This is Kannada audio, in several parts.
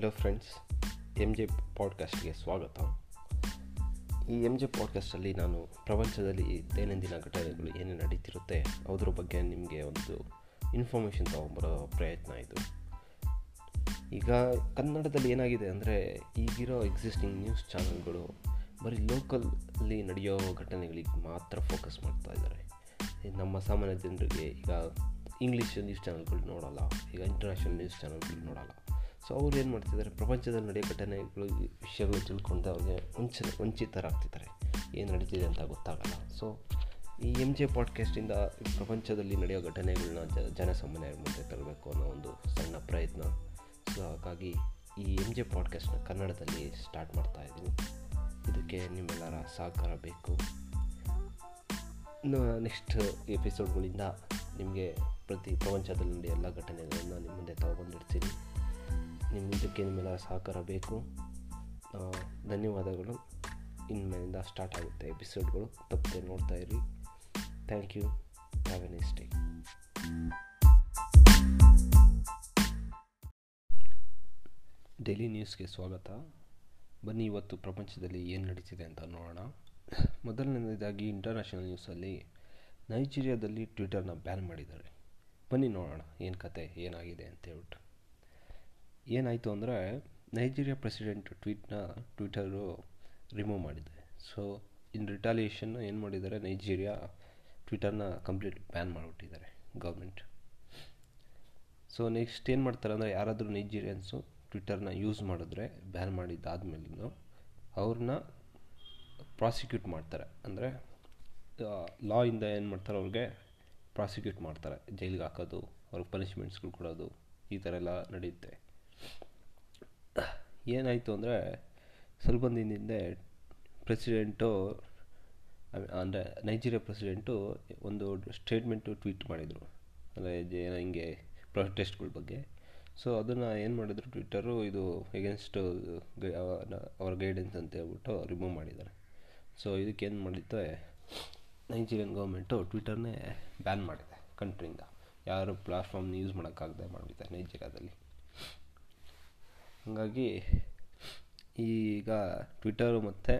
ಹಲೋ ಫ್ರೆಂಡ್ಸ್ ಎಂ ಜೆ ಪಾಡ್ಕಾಸ್ಟ್ಗೆ ಸ್ವಾಗತ. ಈ ಎಂ ಜೆ ಪಾಡ್ಕಾಸ್ಟಲ್ಲಿ ನಾನು ಪ್ರಪಂಚದಲ್ಲಿ ದೈನಂದಿನ ಘಟನೆಗಳು ಏನೇನು ನಡೀತಿರುತ್ತೆ, ಅದ್ರ ಬಗ್ಗೆ ನಿಮಗೆ ಒಂದು ಇನ್ಫಾರ್ಮೇಷನ್ ತೊಗೊಂಬರೋ ಪ್ರಯತ್ನ ಇದು. ಈಗ ಕನ್ನಡದಲ್ಲಿ ಏನಾಗಿದೆ ಅಂದರೆ, ಈಗಿರೋ ಎಕ್ಸಿಸ್ಟಿಂಗ್ ನ್ಯೂಸ್ ಚಾನಲ್ಗಳು ಬರೀ ಲೋಕಲ್ಲಿ ನಡೆಯೋ ಘಟನೆಗಳಿಗೆ ಮಾತ್ರ ಫೋಕಸ್ ಮಾಡ್ತಾ ಇದ್ದಾರೆ ನಮ್ಮ ಸಾಮಾನ್ಯ ಜನರಿಗೆ ಈಗ ಇಂಗ್ಲೀಷ್ ನ್ಯೂಸ್ ಚಾನಲ್ಗಳು ನೋಡೋಲ್ಲ, ಈಗ ಇಂಟರ್ನ್ಯಾಷನಲ್ ನ್ಯೂಸ್ ಚಾನಲ್ಗಳು ನೋಡೋಲ್ಲ. ಸೊ ಅವ್ರು ಏನು ಮಾಡ್ತಿದ್ದಾರೆ ಪ್ರಪಂಚದಲ್ಲಿ ನಡೆಯೋ ಘಟನೆಗಳು ವಿಷಯಗಳು ತಿಳ್ಕೊಂಡು ಅವ್ರಿಗೆ ವಂಚ ವಂಚಿತರಾಗ್ತಿದ್ದಾರೆ. ಏನು ನಡೀತಿದೆ ಅಂತ ಗೊತ್ತಾಗಲ್ಲ. ಸೊ ಈ ಎಂ ಜೆ ಪಾಡ್ಕಾಸ್ಟಿಂದ ಪ್ರಪಂಚದಲ್ಲಿ ನಡೆಯೋ ಘಟನೆಗಳನ್ನ ಜನಸಾಮಾನ್ಯರ ಮುಂದೆ ತರಬೇಕು ಅನ್ನೋ ಒಂದು ಸಣ್ಣ ಪ್ರಯತ್ನ. ಸೊ ಹಾಗಾಗಿ ಈ ಎಂ ಜೆ ಪಾಡ್ಕಾಸ್ಟ್ನ ಕನ್ನಡದಲ್ಲಿ ಸ್ಟಾರ್ಟ್ ಮಾಡ್ತಾ ಇದ್ದೀನಿ. ಇದಕ್ಕೆ ನಿಮ್ಮೆಲ್ಲರ ಸಹಕಾರ ಬೇಕು. ನೆಕ್ಸ್ಟ್ ಎಪಿಸೋಡ್ಗಳಿಂದ ನಿಮಗೆ ಪ್ರತಿ ಪ್ರಪಂಚದಲ್ಲಿ ಎಲ್ಲ ಘಟನೆಗಳನ್ನು ನಿಮ್ಮ ಮುಂದೆ ತಗೊಬಂದಿರ್ತೀನಿ ನಿಮ್ಮ ಇದಕ್ಕೆ ನಿಮ್ಮೆಲ್ಲ ಸಹಕಾರ ಬೇಕು ಧನ್ಯವಾದಗಳು. ಇನ್ಮೇಲಿಂದ ಸ್ಟಾರ್ಟ್ ಆಗುತ್ತೆ ಎಪಿಸೋಡ್ಗಳು ತಪ್ಪದೆ ನೋಡ್ತಾ ಇರಿ. Thank you have a nice day daily ನ್ಯೂಸ್ಗೆ ಸ್ವಾಗತ. ಬನ್ನಿ ಇವತ್ತು ಪ್ರಪಂಚದಲ್ಲಿ ಏನು ನಡೀತಿದೆ ಅಂತ ನೋಡೋಣ. ಮೊದಲನೇದಾಗಿ ಇಂಟರ್ನ್ಯಾಷನಲ್ ನ್ಯೂಸಲ್ಲಿ ನೈಜೀರಿಯಾದಲ್ಲಿ ಟ್ವಿಟರ್ನ ಬ್ಯಾನ್ ಮಾಡಿದ್ದಾರೆ. ಬನ್ನಿ ನೋಡೋಣ ಏನು ಕತೆ, ಏನಾಗಿದೆ ಅಂತ ಹೇಳ್ಬಿಟ್ಟು. ಏನಾಯಿತು ಅಂದರೆ ನೈಜೀರಿಯಾ ಪ್ರೆಸಿಡೆಂಟ್ ಟ್ವೀಟ್ನ ಟ್ವಿಟರು ರಿಮೂವ್ ಮಾಡಿದೆ ಸೊ ಇನ್ ರಿಟಾಲಿಯೇಷನ್ ಏನು ಮಾಡಿದ್ದಾರೆ ನೈಜೀರಿಯಾ ಟ್ವಿಟರ್ನ ಕಂಪ್ಲೀಟ್ ಬ್ಯಾನ್ ಮಾಡಿಬಿಟ್ಟಿದ್ದಾರೆ ಗೌರ್ಮೆಂಟ್ ಸೊ ನೆಕ್ಸ್ಟ್ ಏನು ಮಾಡ್ತಾರೆ ಅಂದರೆ ಯಾರಾದರೂ ನೈಜೀರಿಯನ್ಸು ಟ್ವಿಟರ್ನ ಯೂಸ್ ಮಾಡಿದ್ರೆ ಬ್ಯಾನ್ ಮಾಡಿದ್ದಾದ್ಮೇಲೂ ಅವ್ರನ್ನ ಪ್ರಾಸಿಕ್ಯೂಟ್ ಮಾಡ್ತಾರೆ. ಅಂದರೆ ಲಾ ಇಂದ ಏನು ಮಾಡ್ತಾರೆ ಅವ್ರಿಗೆ ಪ್ರಾಸಿಕ್ಯೂಟ್ ಮಾಡ್ತಾರೆ. ಜೈಲಿಗೆ ಹಾಕೋದು, ಅವ್ರಿಗೆ ಪನಿಷ್ಮೆಂಟ್ಸ್ಗಳು ಕೊಡೋದು, ಈ ಥರ ಎಲ್ಲ ನಡೆಯುತ್ತೆ. ಏನಾಯಿತು ಅಂದರೆ ಸ್ವಲ್ಪ ದಿನದಿಂದ ಪ್ರೆಸಿಡೆಂಟು ಅಂದರೆ ನೈಜೀರಿಯಾ ಪ್ರೆಸಿಡೆಂಟು ಒಂದು ಸ್ಟೇಟ್ಮೆಂಟು ಟ್ವೀಟ್ ಮಾಡಿದರು. ಅಂದರೆ ಏನೋ ಹಿಂಗೆ ಪ್ರೊಟೆಸ್ಟ್ಗಳ ಬಗ್ಗೆ. ಸೊ ಅದನ್ನು ಏನು ಮಾಡಿದ್ರು ಟ್ವಿಟ್ಟರು ಇದು ಎಗೇನ್ಸ್ಟ್ ಅವರ ಗೈಡೆನ್ಸ್ ಅಂತ ಹೇಳ್ಬಿಟ್ಟು ರಿಮೂವ್ ಮಾಡಿದ್ದಾರೆ. ಸೊ ಏನು ಮಾಡಿದ್ದೆ ನೈಜೀರಿಯನ್ ಗೌರ್ಮೆಂಟು ಟ್ವಿಟರ್ನೇ ಬ್ಯಾನ್ ಮಾಡಿದೆ ಕಂಟ್ರಿಯಿಂದ ಯಾರು ಪ್ಲಾಟ್ಫಾರ್ಮ್ನ ಯೂಸ್ ಮಾಡೋಕ್ಕಾಗದೆ ಮಾಡಿದೆ ನೈಜೀರಿಯಾದಲ್ಲಿ ಹಾಗಾಗಿ ಈಗ ಟ್ವಿಟರು ಮತ್ತು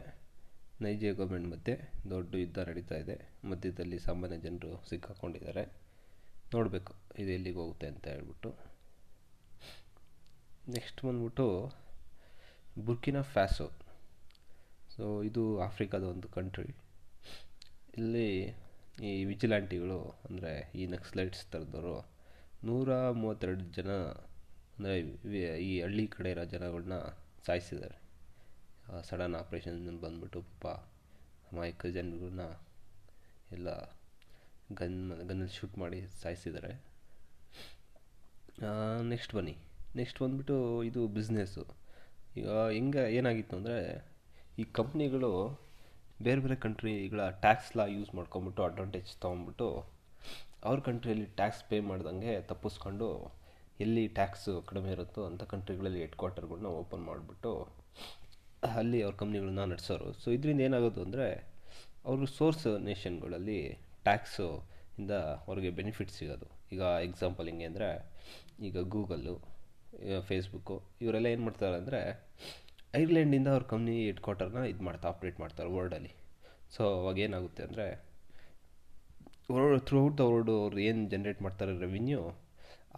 ನೈಜ ಗೌರ್ಮೆಂಟ್ ಮಧ್ಯೆ ದೊಡ್ಡ ಯುದ್ಧ ನಡೀತಾ ಇದೆ. ಮಧ್ಯದಲ್ಲಿ ಸಾಮಾನ್ಯ ಜನರು ಸಿಕ್ಕಾಕೊಂಡಿದ್ದಾರೆ. ನೋಡಬೇಕು ಇದು ಎಲ್ಲಿಗೆ ಹೋಗುತ್ತೆ ಅಂತ ಹೇಳ್ಬಿಟ್ಟು. ನೆಕ್ಸ್ಟ್ ಬಂದ್ಬಿಟ್ಟು ಬುರ್ಕಿನ ಫ್ಯಾಸೋ ಸೊ ಇದು ಆಫ್ರಿಕಾದ ಒಂದು ಕಂಟ್ರಿ ಇಲ್ಲಿ ಈ ವಿಜಿಲ್ಯಾಂಟಿಗಳು ಅಂದರೆ ಈ ನಕ್ಸಲೈಟ್ಸ್ ಥರದವರು ನೂರ ಮೂವತ್ತೆರಡು ಜನ ಅಂದರೆ ಈ ಹಳ್ಳಿ ಕಡೆ ಇರೋ ಜನಗಳನ್ನ ಸಾಯಿಸಿದ್ದಾರೆ. ಸಡನ್ ಆಪ್ರೇಷನ್ ಬಂದ್ಬಿಟ್ಟು ಪಾಪ ಅಮಾಯಕ ಜನಗಳನ್ನ ಎಲ್ಲ ಗನ್ ಗನ್ನಲ್ಲಿ ಶೂಟ್ ಮಾಡಿ ಸಾಯಿಸಿದ್ದಾರೆ. ನೆಕ್ಸ್ಟ್ ಬನ್ನಿ. ನೆಕ್ಸ್ಟ್ ಬಂದ್ಬಿಟ್ಟು ಇದು ಬಿಸ್ನೆಸ್ಸು ಈಗ ಹೆಂಗೆ, ಏನಾಗಿತ್ತು ಅಂದರೆ ಈ ಕಂಪ್ನಿಗಳು ಬೇರೆ ಬೇರೆ ಕಂಟ್ರಿಗಳ ಟ್ಯಾಕ್ಸ್ ಲಾ ಯೂಸ್ ಮಾಡ್ಕೊಂಬಿಟ್ಟು ಅಡ್ವಾಂಟೇಜ್ ತೊಗೊಂಬಿಟ್ಟು ಅವ್ರ ಕಂಟ್ರಿಯಲ್ಲಿ ಟ್ಯಾಕ್ಸ್ ಪೇ ಮಾಡ್ದಂಗೆ ತಪ್ಪಿಸ್ಕೊಂಡು ಎಲ್ಲಿ ಟ್ಯಾಕ್ಸು ಕಡಿಮೆ ಇರುತ್ತೋ ಅಂಥ ಕಂಟ್ರಿಗಳಲ್ಲಿ ಹೆಡ್ ಕ್ವಾರ್ಟರ್ಗಳನ್ನ ಓಪನ್ ಮಾಡಿಬಿಟ್ಟು, ಅಲ್ಲಿ ಅವ್ರ ಕಂಪ್ನಿಗಳನ್ನ ನಡೆಸೋರು. ಸೊ ಇದರಿಂದ ಏನಾಗೋದು ಅಂದರೆ, ಅವರು ಸೋರ್ಸ್ ನೇಷನ್ಗಳಲ್ಲಿ ಟ್ಯಾಕ್ಸು ಇಂದ ಅವ್ರಿಗೆ ಬೆನಿಫಿಟ್ ಸಿಗೋದು. ಈಗ ಎಕ್ಸಾಂಪಲ್ ಹಿಂಗೆ ಅಂದರೆ, ಈಗ ಗೂಗಲ್ಲು ಫೇಸ್ಬುಕ್ಕು ಇವರೆಲ್ಲ ಏನು ಮಾಡ್ತಾರೆ ಅಂದರೆ, ಐರ್ಲೆಂಡಿಂದ ಅವ್ರ ಕಂಪ್ನಿ ಹೆಡ್ ಕ್ವಾರ್ಟರ್ನ ಇದು ಮಾಡ್ತಾ ಆಪ್ರೇಟ್ ಮಾಡ್ತಾರೆ ವರ್ಲ್ಡಲ್ಲಿ ಸೊ ಅವಾಗ ಏನಾಗುತ್ತೆ ಅಂದರೆ ಥ್ರೂಔಟ್ ದ ವರ್ಲ್ಡು ಅವ್ರು ಏನು ಜನ್ರೇಟ್ ಮಾಡ್ತಾರೆ ರೆವಿನ್ಯೂ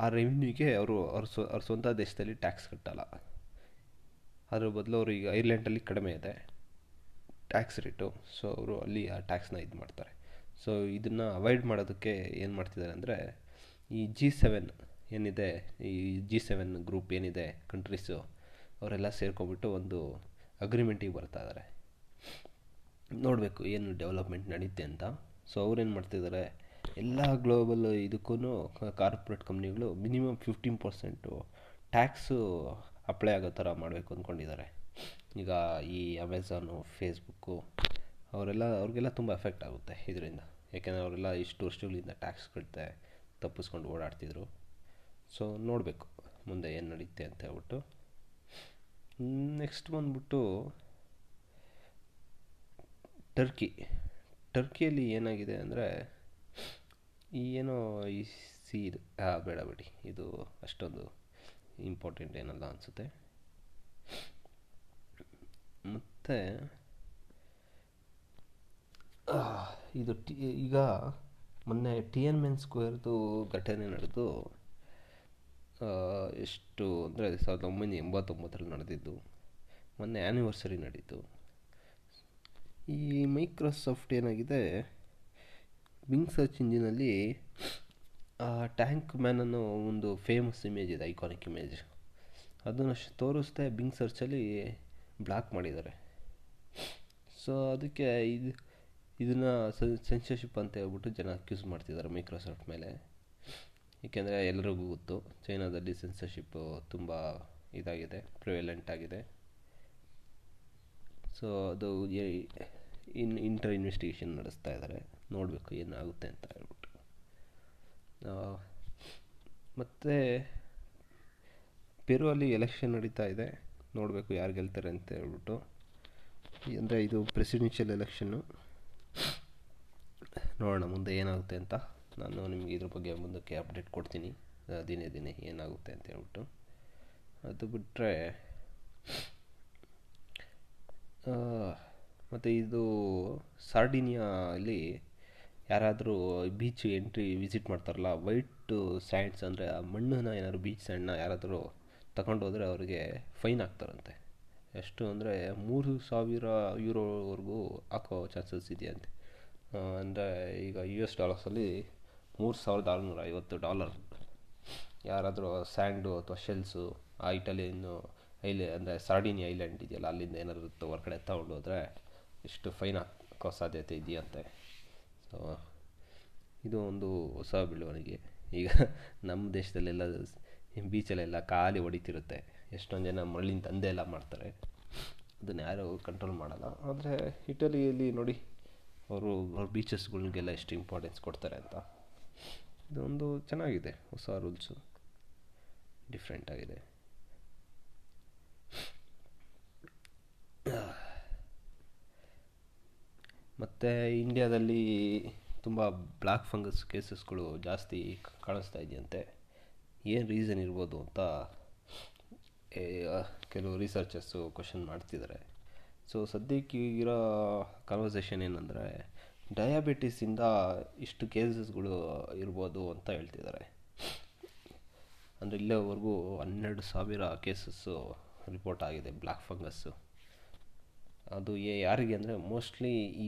ಆ ರೆವಿನ್ಯೂಗೆ ಅವರು, ಅವ್ರ ಸ್ವ, ಅವ್ರ ಸ್ವಂತ ದೇಶದಲ್ಲಿ ಟ್ಯಾಕ್ಸ್ ಕಟ್ಟಲ್ಲ. ಅದ್ರ ಬದಲು ಅವರು ಈಗ ಐರ್ಲೆಂಡಲ್ಲಿ ಕಡಿಮೆ ಇದೆ ಟ್ಯಾಕ್ಸ್ ರೇಟು ಸೊ ಅವರು ಅಲ್ಲಿ ಆ ಟ್ಯಾಕ್ಸ್ನ ಇದು ಮಾಡ್ತಾರೆ. ಸೊ ಇದನ್ನು ಅವಾಯ್ಡ್ ಮಾಡೋದಕ್ಕೆ ಏನು ಮಾಡ್ತಿದ್ದಾರೆ ಅಂದರೆ, ಈ ಜಿ ಸೆವೆನ್ ಏನಿದೆ, ಈ ಜಿ ಸೆವೆನ್ ಗ್ರೂಪ್ ಏನಿದೆ ಕಂಟ್ರೀಸು ಅವರೆಲ್ಲ ಸೇರ್ಕೊಂಬಿಟ್ಟು ಒಂದು ಅಗ್ರಿಮೆಂಟಿಗೆ ಬರ್ತಾ ಇದ್ದಾರೆ ನೋಡಬೇಕು ಏನು ಡೆವಲಪ್ಮೆಂಟ್ ನಡೀತೆ ಅಂತ. ಸೊ ಅವ್ರೇನು ಮಾಡ್ತಿದ್ದಾರೆ ಎಲ್ಲ ಗ್ಲೋಬಲ್ ಇದಕ್ಕೂ ಕಾರ್ಪೊರೇಟ್ ಕಂಪ್ನಿಗಳು minimum fifteen percent tax apply ಆಗೋ ಥರ ಮಾಡಬೇಕು ಅಂದ್ಕೊಂಡಿದ್ದಾರೆ ಈಗ ಈ ಅಮೆಝಾನು ಫೇಸ್ಬುಕ್ಕು ಅವರೆಲ್ಲ, ಅವ್ರಿಗೆಲ್ಲ ತುಂಬ ಎಫೆಕ್ಟ್ ಆಗುತ್ತೆ ಇದರಿಂದ. ಯಾಕೆಂದರೆ ಅವರೆಲ್ಲ ಇಷ್ಟು ವರ್ಷಗಳಿಂದ ಟ್ಯಾಕ್ಸ್ ಕಟ್ತೆ ತಪ್ಪಿಸ್ಕೊಂಡು ಓಡಾಡ್ತಿದ್ರು. ಸೊ ನೋಡಬೇಕು ಮುಂದೆ ಏನು ನಡೀತೆ ಅಂತ ಹೇಳ್ಬಿಟ್ಟು. ನೆಕ್ಸ್ಟ್ ಬಂದ್ಬಿಟ್ಟು ಟರ್ಕಿ ಟರ್ಕಿಯಲ್ಲಿ ಏನಾಗಿದೆ ಅಂದರೆ ಈ ಏನೋ ಈ ಸಿ ಇದು ಬೇಡ ಬಿಡಿ. ಇದು ಅಷ್ಟೊಂದು ಇಂಪಾರ್ಟೆಂಟ್ ಏನಲ್ಲ ಅನಿಸುತ್ತೆ. ಮತ್ತು ಇದು ಟಿ, ಈಗ ಮೊನ್ನೆ ಟಿ ಎನ್ ಮೆನ್ ಸ್ಕ್ವೇರ್ದು ಘಟನೆ ನಡೆದು ಎಷ್ಟು ಅಂದರೆ ಸಾವಿರದ ಒಂಬೈನೂರ ಎಂಬತ್ತೊಂಬತ್ತರಲ್ಲಿ ನಡೆದಿದ್ದು, ಮೊನ್ನೆ ಆ್ಯನಿವರ್ಸರಿ ನಡೀತು. ಈ ಮೈಕ್ರೋಸಾಫ್ಟ್ ಏನಾಗಿದೆ ಬಿಂಗ್ ಸರ್ಚ್ ಇಂಜಿನಲ್ಲಿ ಟ್ಯಾಂಕ್ ಮ್ಯಾನ್ ಅನ್ನೋ ಒಂದು ಫೇಮಸ್ ಇಮೇಜ್ ಇದೆ ಐಕಾನಿಕ್ ಇಮೇಜ್ ಅದನ್ನು ತೋರಿಸ್ದೆ ಬಿಂಗ್ ಸರ್ಚಲ್ಲಿ ಬ್ಲಾಕ್ ಮಾಡಿದ್ದಾರೆ. ಸೊ ಅದಕ್ಕೆ ಇದು, ಇದನ್ನು ಸೆನ್ಸರ್ಶಿಪ್ ಅಂತ ಹೇಳ್ಬಿಟ್ಟು ಜನ ಅಕ್ಯೂಸ್ ಮಾಡ್ತಿದ್ದಾರೆ ಮೈಕ್ರೋಸಾಫ್ಟ್ ಮೇಲೆ. ಏಕೆಂದರೆ ಎಲ್ರಿಗೂ ಗೊತ್ತು, ಚೈನಾದಲ್ಲಿ ಸೆನ್ಸರ್ಶಿಪ್ಪು ತುಂಬ ಇದಾಗಿದೆ ಪ್ರಿವೆಲೆಂಟ್ ಆಗಿದೆ. ಸೊ ಅದು ಇನ್ ಇಂಟರ್ ಇನ್ವೆಸ್ಟಿಗೇಷನ್ ನಡೆಸ್ತಾ ಇದ್ದಾರೆ. ನೋಡಬೇಕು ಏನಾಗುತ್ತೆ ಅಂತ ಹೇಳ್ಬಿಟ್ಟು. ಮತ್ತು ಪೆರುವಲ್ಲಿ ಎಲೆಕ್ಷನ್ ನಡೀತಾ ಇದೆ. ನೋಡಬೇಕು ಯಾರು ಗೆಲ್ತಾರೆ ಅಂತ ಹೇಳ್ಬಿಟ್ಟು. ಅಂದರೆ ಇದು ಪ್ರೆಸಿಡೆನ್ಷಿಯಲ್ ಎಲೆಕ್ಷನ್ನು ನೋಡೋಣ ಮುಂದೆ ಏನಾಗುತ್ತೆ ಅಂತ. ನಾನು ನಿಮಗೆ ಇದ್ರ ಬಗ್ಗೆ ಮುಂದಕ್ಕೆ ಅಪ್ಡೇಟ್ ಕೊಡ್ತೀನಿ. ದಿನೇ ದಿನೇ ಏನಾಗುತ್ತೆ ಅಂತ ಹೇಳ್ಬಿಟ್ಟು. ಅದು ಬಿಟ್ಟರೆ ಮತ್ತು ಇದು ಸಾರ್ಡಿನಿಯಾ ಅಲ್ಲಿ ಯಾರಾದರೂ ಬೀಚ್ ಎಂಟ್ರಿ ವಿಸಿಟ್ ಮಾಡ್ತಾರಲ್ಲ ವೈಟ್ ಸ್ಯಾಂಡ್ಸ್ ಅಂದರೆ ಆ ಮಣ್ಣನ್ನು ಏನಾದ್ರು ಬೀಚ್ ಸ್ಯಾಂಡ್ನ ಯಾರಾದರೂ ತಗೊಂಡೋದ್ರೆ ಅವರಿಗೆ ಫೈನ್ ಹಾಕ್ತಾರಂತೆ ಎಷ್ಟು ಅಂದರೆ ಮೂರು ಸಾವಿರ ಯೂರೋವರೆಗೂ ಹಾಕೋ ಚಾನ್ಸಸ್ ಇದೆಯಂತೆ. ಅಂದರೆ ಈಗ ಯು ಎಸ್ ಡಾಲರ್ಸಲ್ಲಿ ಮೂರು ಸಾವಿರದ ಆರುನೂರ ಐವತ್ತು ಡಾಲರ್ ಯಾರಾದರೂ ಸ್ಯಾಂಡು ಅಥವಾ ಶೆಲ್ಸು ಆ ಇಟಲಿಯನ್ನು ಐಲೆ ಅಂದರೆ ಸಾರ್ಡಿನಿ ಐಲ್ಯಾಂಡ್ ಇದೆಯಲ್ಲ, ಅಲ್ಲಿಂದ ಏನಾದರೂ ಹೊರಗಡೆ ತಗೊಂಡು ಹೋದರೆ ಇಷ್ಟು ಫೈನ್ ಹಾಕೋ ಸಾಧ್ಯತೆ ಇದೆಯಂತೆ. ಸೊ ಇದು ಒಂದು ಹೊಸ ಬೆಳವಣಿಗೆ. ಈಗ ನಮ್ಮ ದೇಶದಲ್ಲೆಲ್ಲ ಬೀಚಲ್ಲೆಲ್ಲ ಖಾಲಿ ಹೊಡಿತಿರುತ್ತೆ. ಎಷ್ಟೊಂದು ಜನ ಮರಳಿನ ದಂಧೆ ಎಲ್ಲ ಮಾಡ್ತಾರೆ. ಅದನ್ನು ಯಾರೂ ಕಂಟ್ರೋಲ್ ಮಾಡಲ್ಲ. ಆದರೆ ಇಟಲಿಯಲ್ಲಿ ನೋಡಿ, ಅವರು ಅವ್ರ ಬೀಚಸ್ಗಳಿಗೆಲ್ಲ ಎಷ್ಟು ಇಂಪಾರ್ಟೆನ್ಸ್ ಕೊಡ್ತಾರೆ ಅಂತ. ಇದೊಂದು ಚೆನ್ನಾಗಿದೆ. ಹೊಸ ರೂಲ್ಸು ಡಿಫ್ರೆಂಟ್ ಮತ್ತು ಇಂಡಿಯಾದಲ್ಲಿ ತುಂಬ ಬ್ಲ್ಯಾಕ್ ಫಂಗಸ್ ಕೇಸಸ್ಗಳು ಜಾಸ್ತಿ ಕಾಣಿಸ್ತಾ ಇದೆಯಂತೆ. ಏನು ರೀಸನ್ ಇರ್ಬೋದು ಅಂತ ಕೆಲವು ರಿಸರ್ಚರ್ಸು ಕ್ವಶನ್ ಮಾಡ್ತಿದ್ದಾರೆ. ಸೊ ಸದ್ಯಕ್ಕೆ ಇರೋ ಕನ್ವರ್ಸೇಷನ್ ಏನಂದರೆ ಡಯಾಬಿಟಿಸಿಂದ ಇಷ್ಟು ಕೇಸಸ್ಗಳು ಇರ್ಬೋದು ಅಂತ ಹೇಳ್ತಿದ್ದಾರೆ. ಅಂದರೆ ಇಲ್ಲಿವರೆಗೂ ಹನ್ನೆರಡು ಸಾವಿರ ಕೇಸಸ್ಸು ರಿಪೋರ್ಟ್ ಆಗಿದೆ ಬ್ಲ್ಯಾಕ್ ಫಂಗಸ್ಸು ಅದು ಯಾರಿಗೆ ಅಂದರೆ ಮೋಸ್ಟ್ಲಿ ಈ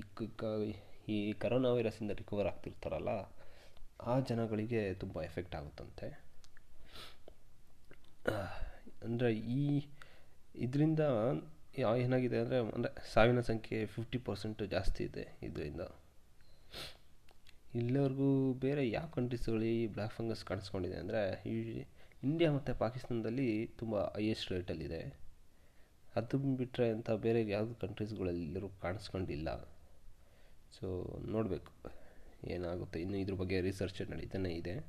ಈ ಕರೋನಾ ವೈರಸ್ಸಿಂದ ರಿಕವರ್ ಆಗ್ತಿರ್ತಾರಲ್ಲ, ಆ ಜನಗಳಿಗೆ ತುಂಬ ಎಫೆಕ್ಟ್ ಆಗುತ್ತಂತೆ. ಅಂದರೆ ಈ ಇದರಿಂದ ಏನಾಗಿದೆ ಅಂದರೆ ಅಂದರೆ ಸಾವಿನ ಸಂಖ್ಯೆ ಫಿಫ್ಟಿ ಪರ್ಸೆಂಟು ಜಾಸ್ತಿ ಇದೆ ಇದರಿಂದ. ಇಲ್ಲಿವರೆಗೂ ಬೇರೆ ಯಾವ ಕಂಟ್ರೀಸ್ಗಳು ಈ ಬ್ಲ್ಯಾಕ್ ಫಂಗಸ್ ಕಾಣಿಸ್ಕೊಂಡಿದೆ ಅಂದರೆ, ಈ ಇಂಡಿಯಾ ಮತ್ತು ಪಾಕಿಸ್ತಾನದಲ್ಲಿ ತುಂಬ ಹೈಯೆಸ್ಟ್ ರೇಟಲ್ಲಿದೆ ಅದು ಬಿಟ್ಟರೆ ಅಂತ ಬೇರೆ ಯಾವುದು ಕಂಟ್ರೀಸ್ಗಳಲ್ಲಿರೂ ಕಾಣಿಸ್ಕೊಂಡಿಲ್ಲ. ಸೊ ನೋಡಬೇಕು. ಏನಾಗುತ್ತೆ? ಇನ್ನು ಇದ್ರ ಬಗ್ಗೆ ರಿಸರ್ಚ್ ನಡೀತಾನೆ ಇದೆ.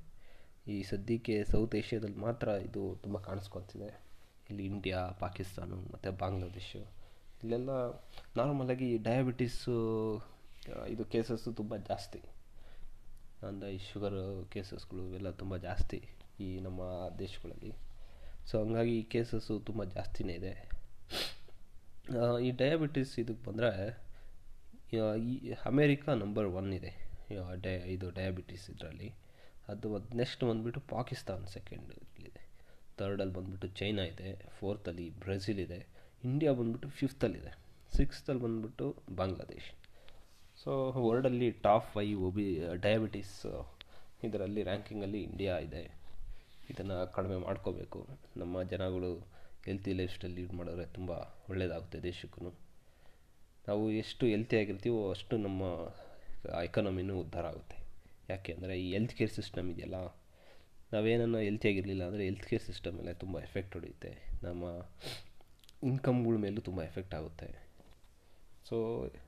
ಈ ಸದ್ಯಕ್ಕೆ ಸೌತ್ ಏಷ್ಯಾದಲ್ಲಿ ಮಾತ್ರ ಇದು ತುಂಬ ಕಾಣಿಸ್ಕೊತಿದೆ. ಇಲ್ಲಿ ಇಂಡಿಯಾ ಪಾಕಿಸ್ತಾನ ಮತ್ತು ಬಾಂಗ್ಲಾದೇಶು ಇಲ್ಲೆಲ್ಲ ನಾರ್ಮಲಾಗಿ ಡಯಾಬಿಟೀಸು ಇದು ಕೇಸಸ್ಸು ತುಂಬ ಜಾಸ್ತಿ. ಅಂದರೆ ಈ ಶುಗರ್ ಕೇಸಸ್ಗಳು ಇವೆಲ್ಲ ತುಂಬ ಜಾಸ್ತಿ ಈ ನಮ್ಮ ದೇಶಗಳಲ್ಲಿ. ಸೊ ಹಂಗಾಗಿ ಈ ಕೇಸಸ್ಸು ತುಂಬ ಜಾಸ್ತಿನೇ ಇದೆ. ಈ ಡಯಾಬಿಟಿಸ್ ಇದಕ್ಕೆ ಬಂದರೆ ಈ ಅಮೇರಿಕಾ ನಂಬರ್ ಒನ್ ಇದೆ. ಡಯ ಇದು ಡಯಾಬಿಟಿಸ್ ಇದರಲ್ಲಿ. ಅದು ನೆಕ್ಸ್ಟ್ ಬಂದುಬಿಟ್ಟು ಪಾಕಿಸ್ತಾನ್ ಸೆಕೆಂಡ್ ಇದೆ ತರ್ಡಲ್ಲಿ ಬಂದುಬಿಟ್ಟು ಚೈನಾ ಇದೆ. ಫೋರ್ತಲ್ಲಿ ಬ್ರೆಜಿಲ್ ಇದೆ. ಇಂಡಿಯಾ ಬಂದುಬಿಟ್ಟು ಫಿಫ್ತಲ್ಲಿದೆ ಸಿಕ್ಸ್ತಲ್ಲಿ ಬಂದುಬಿಟ್ಟು ಬಾಂಗ್ಲಾದೇಶ್. ಸೊ ವರ್ಲ್ಡಲ್ಲಿ ಟಾಪ್ ಫೈವ್ ಒಬಿ ಡಯಾಬಿಟಿಸ್ ಇದರಲ್ಲಿ ರ್ಯಾಂಕಿಂಗಲ್ಲಿ ಇಂಡಿಯಾ ಇದೆ. ಇದನ್ನು ಕಡಿಮೆ ಮಾಡ್ಕೋಬೇಕು. ನಮ್ಮ ಜನಗಳು ಹೆಲ್ತಿ ಲೈಫ್ ಸ್ಟೈಲ್ ಲೀಡ್ ಮಾಡಿದ್ರೆ ತುಂಬ ಒಳ್ಳೆಯದಾಗುತ್ತೆ ದೇಶಕ್ಕೂ ನಾವು ಎಷ್ಟು ಹೆಲ್ತಿಯಾಗಿರ್ತೀವೋ ಅಷ್ಟು ನಮ್ಮ ಎಕಾನಮಿನೂ ಉದ್ಧಾರ ಆಗುತ್ತೆ. ಯಾಕೆ ಅಂದರೆ ಈ ಹೆಲ್ತ್ ಕೇರ್ ಸಿಸ್ಟಮ್ ಇದೆಯಲ್ಲ, ನಾವೇನನ್ನ ಹೆಲ್ತಿಯಾಗಿರಲಿಲ್ಲ ಅಂದರೆ ಹೆಲ್ತ್ ಕೇರ್ ಸಿಸ್ಟಮ್ ಮೇಲೆ ತುಂಬ ಎಫೆಕ್ಟ್ ಹೊಡೆಯುತ್ತೆ. ನಮ್ಮ ಇನ್ಕಮ್ಗಳ ಮೇಲೂ ತುಂಬ ಎಫೆಕ್ಟ್ ಆಗುತ್ತೆ. So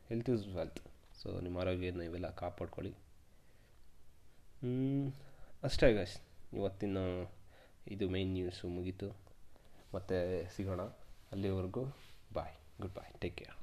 health is wealth so ನಿಮ್ಮ ಆರೋಗ್ಯನ ಇವೆಲ್ಲ ಕಾಪಾಡ್ಕೊಳ್ಳಿ. ಅಷ್ಟೇ ಗಾಯ್ಸ್ ಇವತ್ತಿನ ಇದು ಮೈನ್ ನ್ಯೂಸು ಮುಗೀತು. ಮತ್ತೆ ಸಿಗೋಣ ಅಲ್ಲಿವರೆಗೂ bye good bye take care